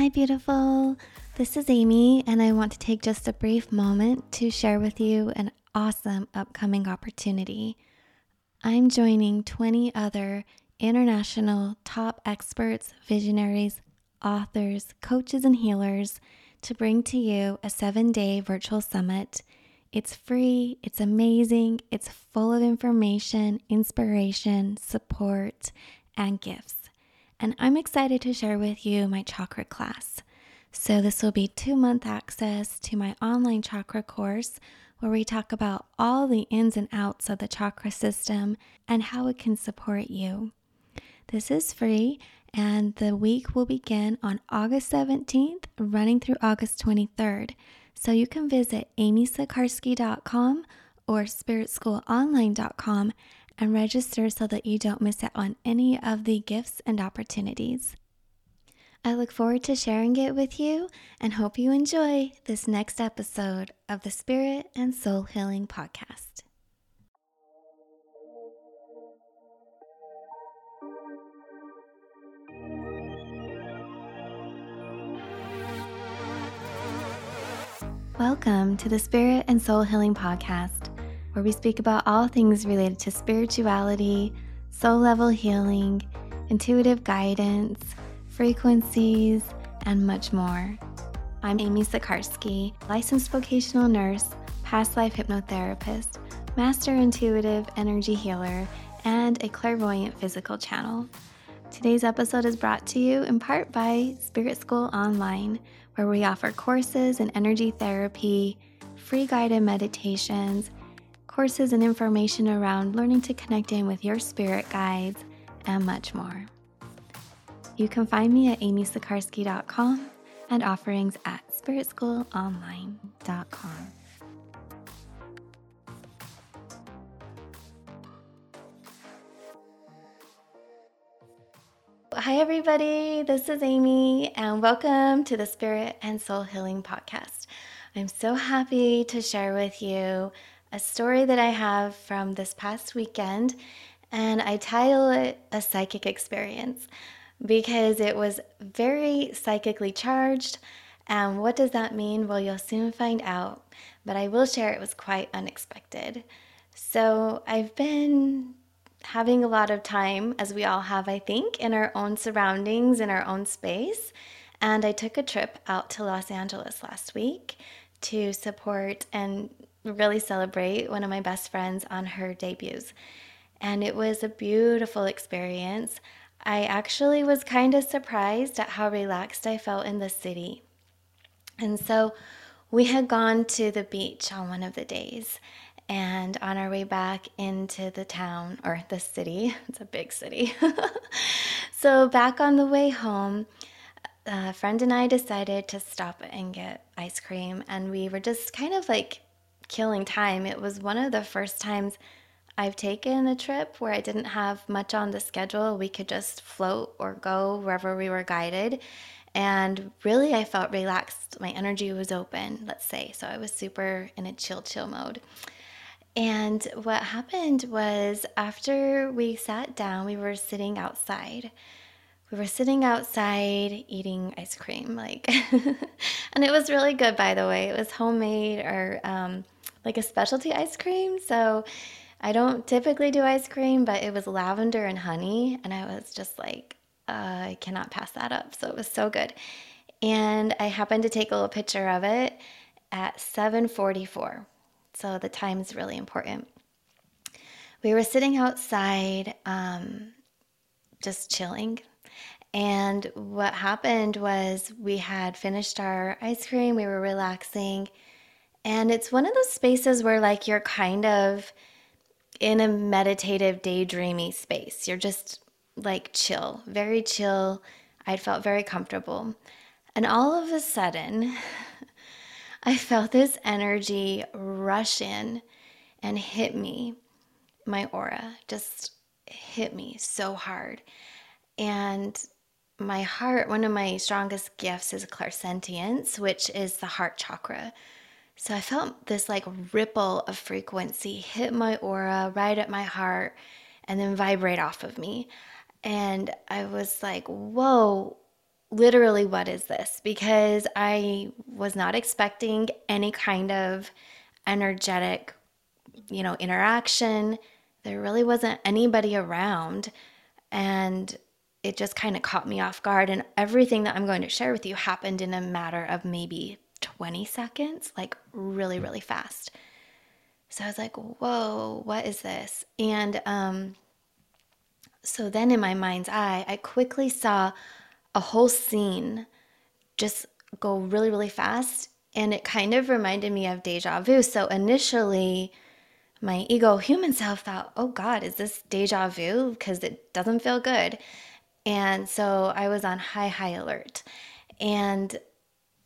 Hi, beautiful. This is Amy, and I want to take just a brief moment to share with you an awesome upcoming opportunity. I'm joining 20 other international top experts, visionaries, authors, coaches, and healers to bring to you a seven day virtual summit. It's free, it's amazing, it's full of information, inspiration, support, and gifts and I'm excited to share with you my chakra class. So, this will be two month access to my online chakra course where we talk about all the ins and outs of the chakra system and how it can support you. This is free, and the week will begin on August 17th, running through August 23rd. So, you can visit amysikarskie.com or spiritschoolonline.com and register so that you don't miss out on any of the gifts and opportunities. I look forward to sharing it with you and hope you enjoy this next episode of the Spirit and Soul Healing Podcast. Welcome to the Spirit and Soul Healing Podcast where we speak about all things related to spirituality, soul level healing, intuitive guidance, frequencies, and much more. I'm Amy Sikarskie, licensed vocational nurse, past life hypnotherapist, master intuitive energy healer, and a clairvoyant physical channel. Today's episode is brought to you in part by Spirit School Online, where we offer courses in energy therapy, free guided meditations, courses and information around learning to connect in with your spirit guides, and much more. You can find me at amysikarskie.com and offerings at spiritschoolonline.com. Hi, everybody. This is Amy, and welcome to the Spirit and Soul Healing Podcast. I'm so happy to share with you a story that I have from this past weekend, and I title it A Psychic Experience because it was very psychically charged. And what does that mean? Well, you'll soon find out, but I will share it was quite unexpected. So, I've been having a lot of time, as we all have, I think, in our own surroundings, in our own space. And I took a trip out to Los Angeles last week to support and really celebrate one of my best friends on her debuts. And it was a beautiful experience. I actually was kind of surprised at how relaxed I felt in the city. And so we had gone to the beach on one of the days. And on our way back into the town or the city, it's a big city. so, back on the way home, a friend and I decided to stop and get ice cream. And we were just kind of like killing time. It was one of the first times I've taken a trip where I didn't have much on the schedule. We could just float or go wherever we were guided. And really, I felt relaxed. My energy was open, let's say. So I was super in a chill, chill mode. And what happened was after we sat down, we were sitting outside. We were sitting outside eating ice cream, like, and it was really good, by the way. It was homemade or um, like a specialty ice cream. So I don't typically do ice cream, but it was lavender and honey. And I was just like, uh, I cannot pass that up. So it was so good. And I happened to take a little picture of it at 744. So the time is really important. We were sitting outside, um, just chilling. And what happened was we had finished our ice cream, we were relaxing, and it's one of those spaces where, like, you're kind of in a meditative, daydreamy space. You're just like chill, very chill. I felt very comfortable. And all of a sudden, I felt this energy rush in and hit me. My aura just hit me so hard. And my heart, one of my strongest gifts is clairsentience, which is the heart chakra. So I felt this like ripple of frequency hit my aura right at my heart and then vibrate off of me. And I was like, whoa, literally, what is this? Because I was not expecting any kind of energetic, you know, interaction. There really wasn't anybody around. And it just kind of caught me off guard. And everything that I'm going to share with you happened in a matter of maybe 20 seconds, like really, really fast. So I was like, whoa, what is this? And um, so then in my mind's eye, I quickly saw a whole scene just go really, really fast. And it kind of reminded me of deja vu. So initially, my ego human self thought, oh God, is this deja vu? Because it doesn't feel good. And so I was on high, high alert. And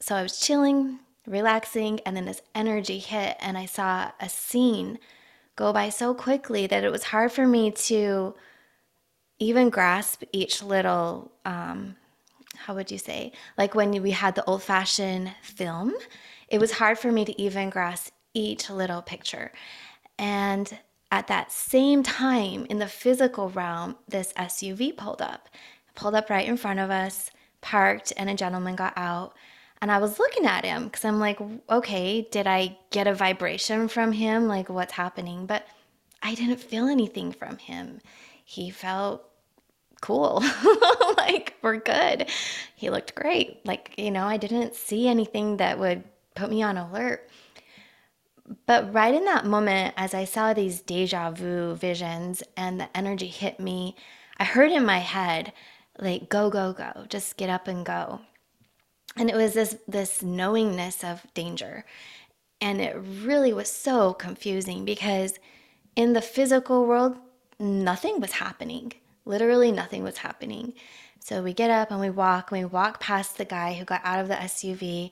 so I was chilling, relaxing, and then this energy hit, and I saw a scene go by so quickly that it was hard for me to even grasp each little um, how would you say like when we had the old fashioned film it was hard for me to even grasp each little picture. And at that same time in the physical realm this suv pulled up pulled up right in front of us parked and a gentleman got out and i was looking at him because i'm like okay did i get a vibration from him like what's happening but i didn't feel anything from him he felt cool. like, we're good. He looked great. Like, you know, I didn't see anything that would put me on alert. But right in that moment, as I saw these deja vu visions and the energy hit me, I heard in my head, like, go, go, go, just get up and go. And it was this this knowingness of danger. And it really was so confusing because in the physical world, nothing was happening. Literally nothing was happening. So we get up and we walk, and we walk past the guy who got out of the SUV.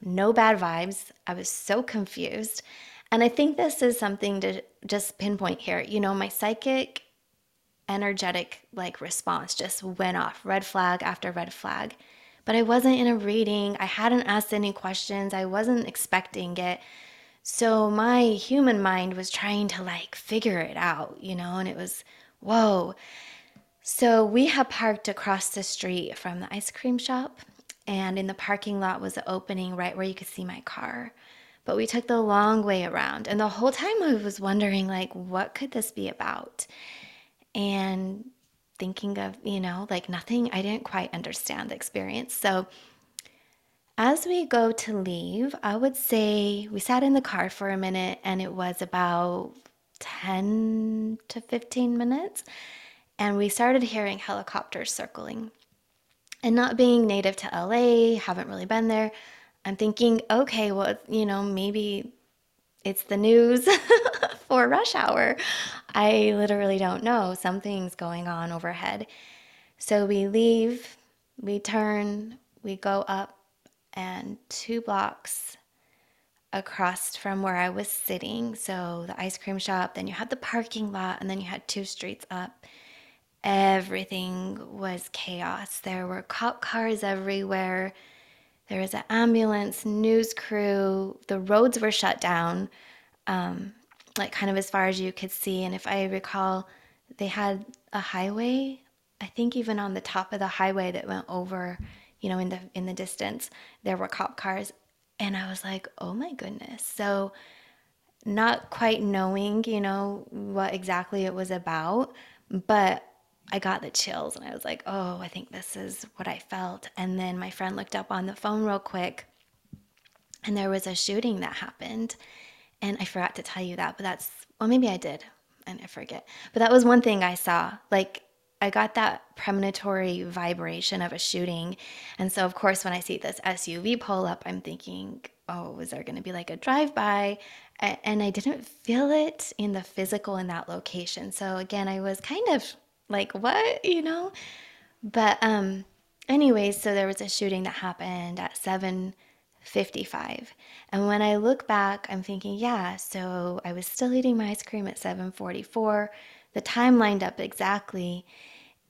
No bad vibes. I was so confused. And I think this is something to just pinpoint here. You know, my psychic energetic like response just went off red flag after red flag. But I wasn't in a reading. I hadn't asked any questions. I wasn't expecting it. So my human mind was trying to like figure it out, you know, and it was whoa. So we had parked across the street from the ice cream shop, and in the parking lot was an opening right where you could see my car. But we took the long way around, and the whole time I was wondering, like, what could this be about? And thinking of, you know, like nothing, I didn't quite understand the experience. So as we go to leave, I would say we sat in the car for a minute, and it was about 10 to 15 minutes and we started hearing helicopters circling. And not being native to LA, haven't really been there, I'm thinking, okay, well, you know, maybe it's the news for rush hour. I literally don't know. Something's going on overhead. So we leave, we turn, we go up, and two blocks across from where I was sitting. So the ice cream shop, then you had the parking lot, and then you had two streets up everything was chaos. There were cop cars everywhere. There was an ambulance, news crew. The roads were shut down, um, like kind of as far as you could see. And if I recall, they had a highway. I think even on the top of the highway that went over, you know, in the in the distance, there were cop cars. And I was like, oh my goodness. So, not quite knowing, you know, what exactly it was about, but I got the chills and I was like, oh, I think this is what I felt. And then my friend looked up on the phone real quick and there was a shooting that happened. And I forgot to tell you that, but that's, well, maybe I did and I forget. But that was one thing I saw. Like, I got that premonitory vibration of a shooting. And so, of course, when I see this SUV pull up, I'm thinking, oh, is there going to be like a drive by? And I didn't feel it in the physical in that location. So, again, I was kind of like what you know but um anyways so there was a shooting that happened at 7:55 and when i look back i'm thinking yeah so i was still eating my ice cream at 7:44 the time lined up exactly.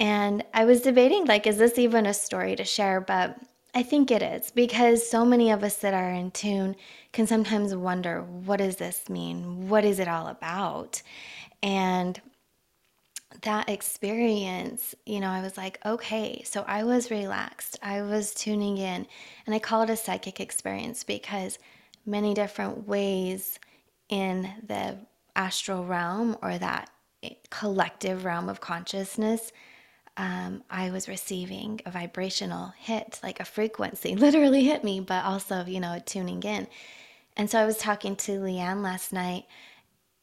And i was debating like is this even a story to share? But i think it is because so many of us that are in tune can sometimes wonder what does this mean? What is it all about? And that experience, you know, I was like, okay, so I was relaxed. I was tuning in. And I call it a psychic experience because many different ways in the astral realm or that collective realm of consciousness, um, I was receiving a vibrational hit, like a frequency literally hit me, but also, you know, tuning in. And so I was talking to Leanne last night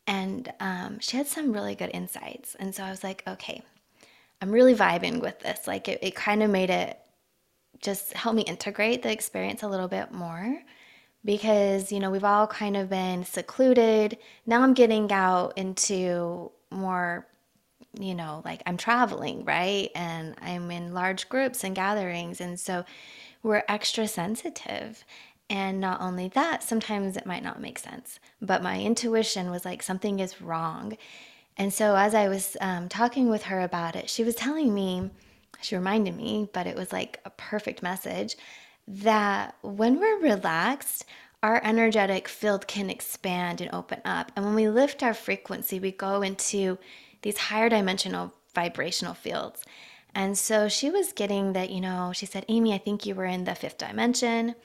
and um, she had some really good insights. And so I was like, okay, I'm really vibing with this. Like it, it kind of made it just help me integrate the experience a little bit more because, you know, we've all kind of been secluded. Now I'm getting out into more, you know, like I'm traveling, right? And I'm in large groups and gatherings. And so we're extra sensitive. And not only that, sometimes it might not make sense, but my intuition was like something is wrong. And so as I was um, talking with her about it, she was telling me, she reminded me, but it was like a perfect message that when we're relaxed, our energetic field can expand and open up. And when we lift our frequency, we go into these higher dimensional vibrational fields. And so she was getting that, you know, she said, Amy, I think you were in the fifth dimension.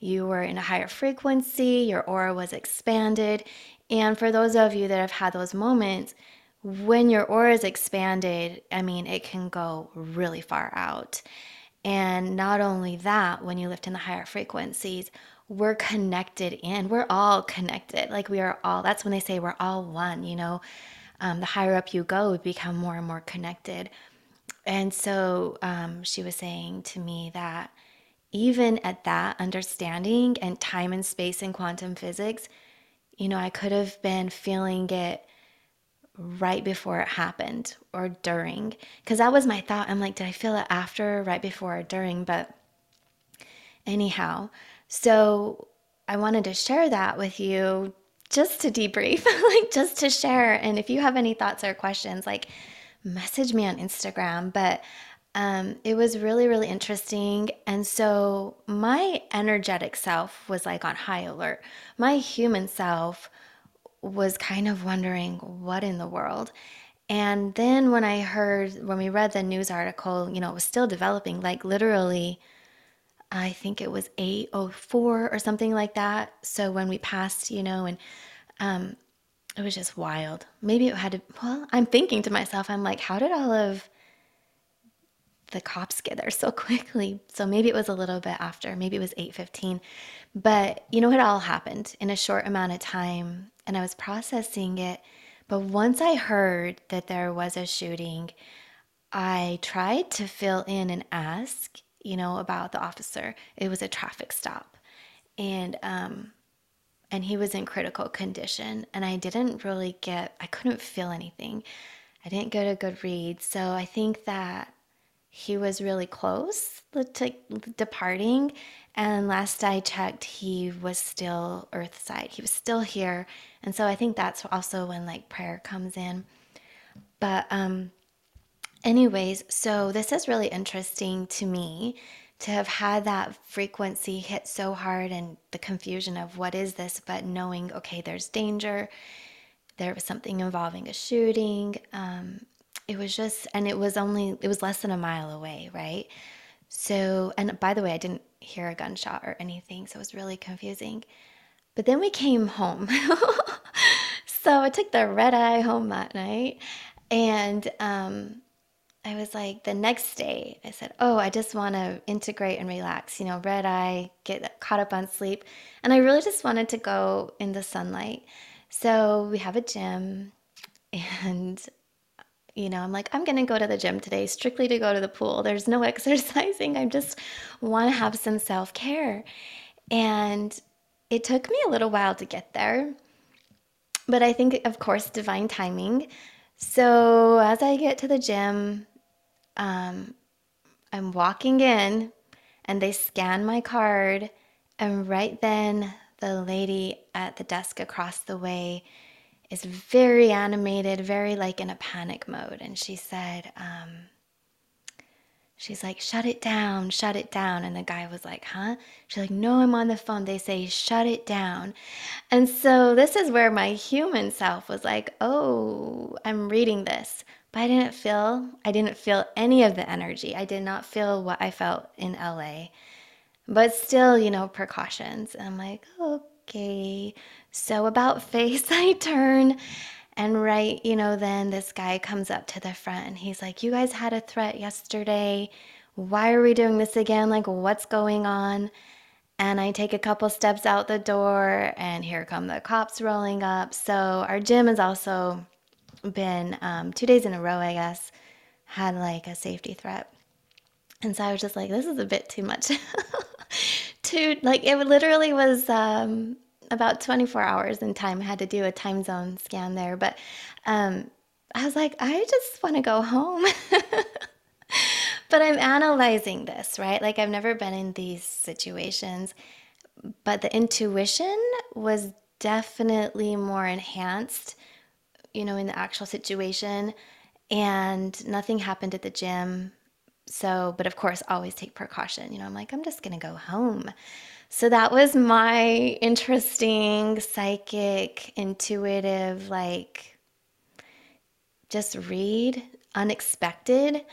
You were in a higher frequency. Your aura was expanded. And for those of you that have had those moments, when your aura is expanded, I mean, it can go really far out. And not only that, when you lift in the higher frequencies, we're connected in. We're all connected. Like we are all, that's when they say we're all one, you know. Um, the higher up you go, we become more and more connected. And so um, she was saying to me that even at that understanding and time and space in quantum physics, you know, I could have been feeling it right before it happened or during. Because that was my thought. I'm like, did I feel it after, right before, or during? But anyhow, so I wanted to share that with you just to debrief, like just to share. And if you have any thoughts or questions, like, message me on Instagram. But um, it was really, really interesting. And so my energetic self was like on high alert. My human self was kind of wondering what in the world. And then when I heard, when we read the news article, you know, it was still developing, like literally, I think it was 804 or something like that. So when we passed, you know, and um, it was just wild. Maybe it had to, well, I'm thinking to myself, I'm like, how did all of the cops get there so quickly? So maybe it was a little bit after, maybe it was 8:15. But you know, it all happened in a short amount of time and I was processing it. But once I heard that there was a shooting, I tried to fill in and ask, you know, about the officer. It was a traffic stop. And um and he was in critical condition and i didn't really get i couldn't feel anything. I didn't get a good read so i think that he was really close to departing and last i checked he was still earthside. He was still here and so i think that's also when like prayer comes in. But um anyways so this is really interesting to me to have had that frequency hit so hard and the confusion of what is this, but knowing, okay, there's danger, there was something involving a shooting. Um, it was just, and it was only, it was less than a mile away, right? So, and by the way, I didn't hear a gunshot or anything, so it was really confusing. But then we came home. so I took the red eye home that night. And um, I was like, the next day, I said, Oh, I just want to integrate and relax, you know, red eye, get caught up on sleep. And I really just wanted to go in the sunlight. So we have a gym, and, you know, I'm like, I'm going to go to the gym today strictly to go to the pool. There's no exercising. I just want to have some self care. And it took me a little while to get there. But I think, of course, divine timing. So as I get to the gym, um, I'm walking in and they scan my card, and right then the lady at the desk across the way is very animated, very like in a panic mode. And she said, um, She's like, shut it down, shut it down. And the guy was like, huh? She's like, no, I'm on the phone. They say, shut it down. And so this is where my human self was like, oh, I'm reading this. But I didn't feel, I didn't feel any of the energy. I did not feel what I felt in LA. But still, you know, precautions. And I'm like, okay. So about face, I turn and right, you know, then this guy comes up to the front and he's like, You guys had a threat yesterday. Why are we doing this again? Like, what's going on? And I take a couple steps out the door, and here come the cops rolling up. So, our gym has also been um, two days in a row, I guess, had like a safety threat. And so I was just like, this is a bit too much. too, like, it literally was um, about 24 hours in time. I had to do a time zone scan there, but um, I was like, I just want to go home. but I'm analyzing this, right? Like, I've never been in these situations, but the intuition was definitely more enhanced, you know, in the actual situation. And nothing happened at the gym. So, but of course, always take precaution. You know, I'm like, I'm just going to go home. So that was my interesting, psychic, intuitive, like just read, unexpected,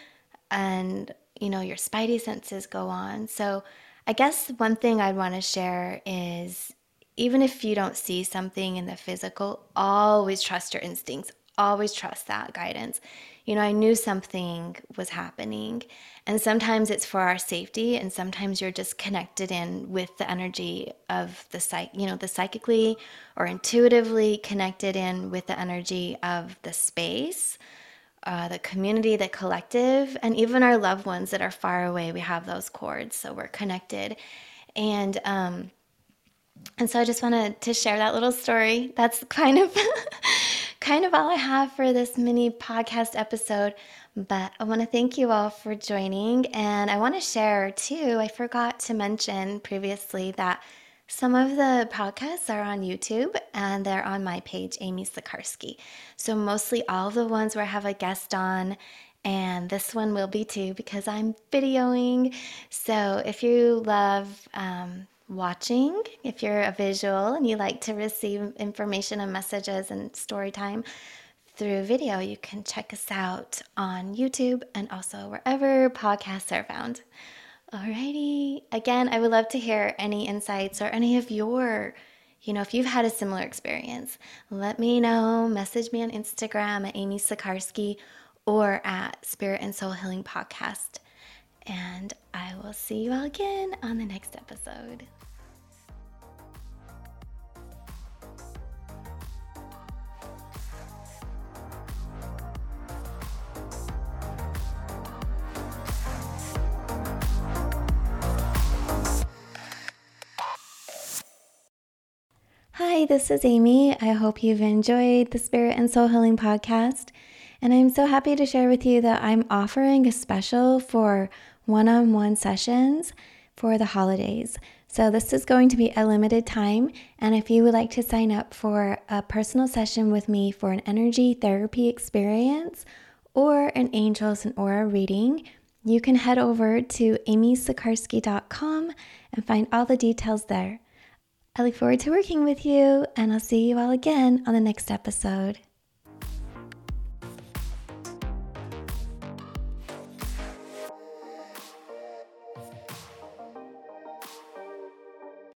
and you know, your spidey senses go on. So I guess one thing I'd want to share is even if you don't see something in the physical, always trust your instincts, always trust that guidance. You know, I knew something was happening and sometimes it's for our safety, and sometimes you're just connected in with the energy of the psych, you know, the psychically or intuitively connected in with the energy of the space, uh, the community, the collective, and even our loved ones that are far away. We have those cords, so we're connected. And um, and so I just wanted to share that little story. That's kind of kind of all I have for this mini podcast episode. But I want to thank you all for joining. And I want to share too, I forgot to mention previously that some of the podcasts are on YouTube and they're on my page, Amy Sikarskie. So mostly all the ones where I have a guest on. And this one will be too because I'm videoing. So if you love um, watching, if you're a visual and you like to receive information and messages and story time, through video, you can check us out on YouTube and also wherever podcasts are found. Alrighty. Again, I would love to hear any insights or any of your, you know, if you've had a similar experience, let me know. Message me on Instagram at Amy Sikarskie or at Spirit and Soul Healing Podcast. And I will see you all again on the next episode. Hi, this is Amy. I hope you've enjoyed the Spirit and Soul Healing podcast. And I'm so happy to share with you that I'm offering a special for one on one sessions for the holidays. So, this is going to be a limited time. And if you would like to sign up for a personal session with me for an energy therapy experience or an angels and aura reading, you can head over to amysikarskie.com and find all the details there. I look forward to working with you, and I'll see you all again on the next episode.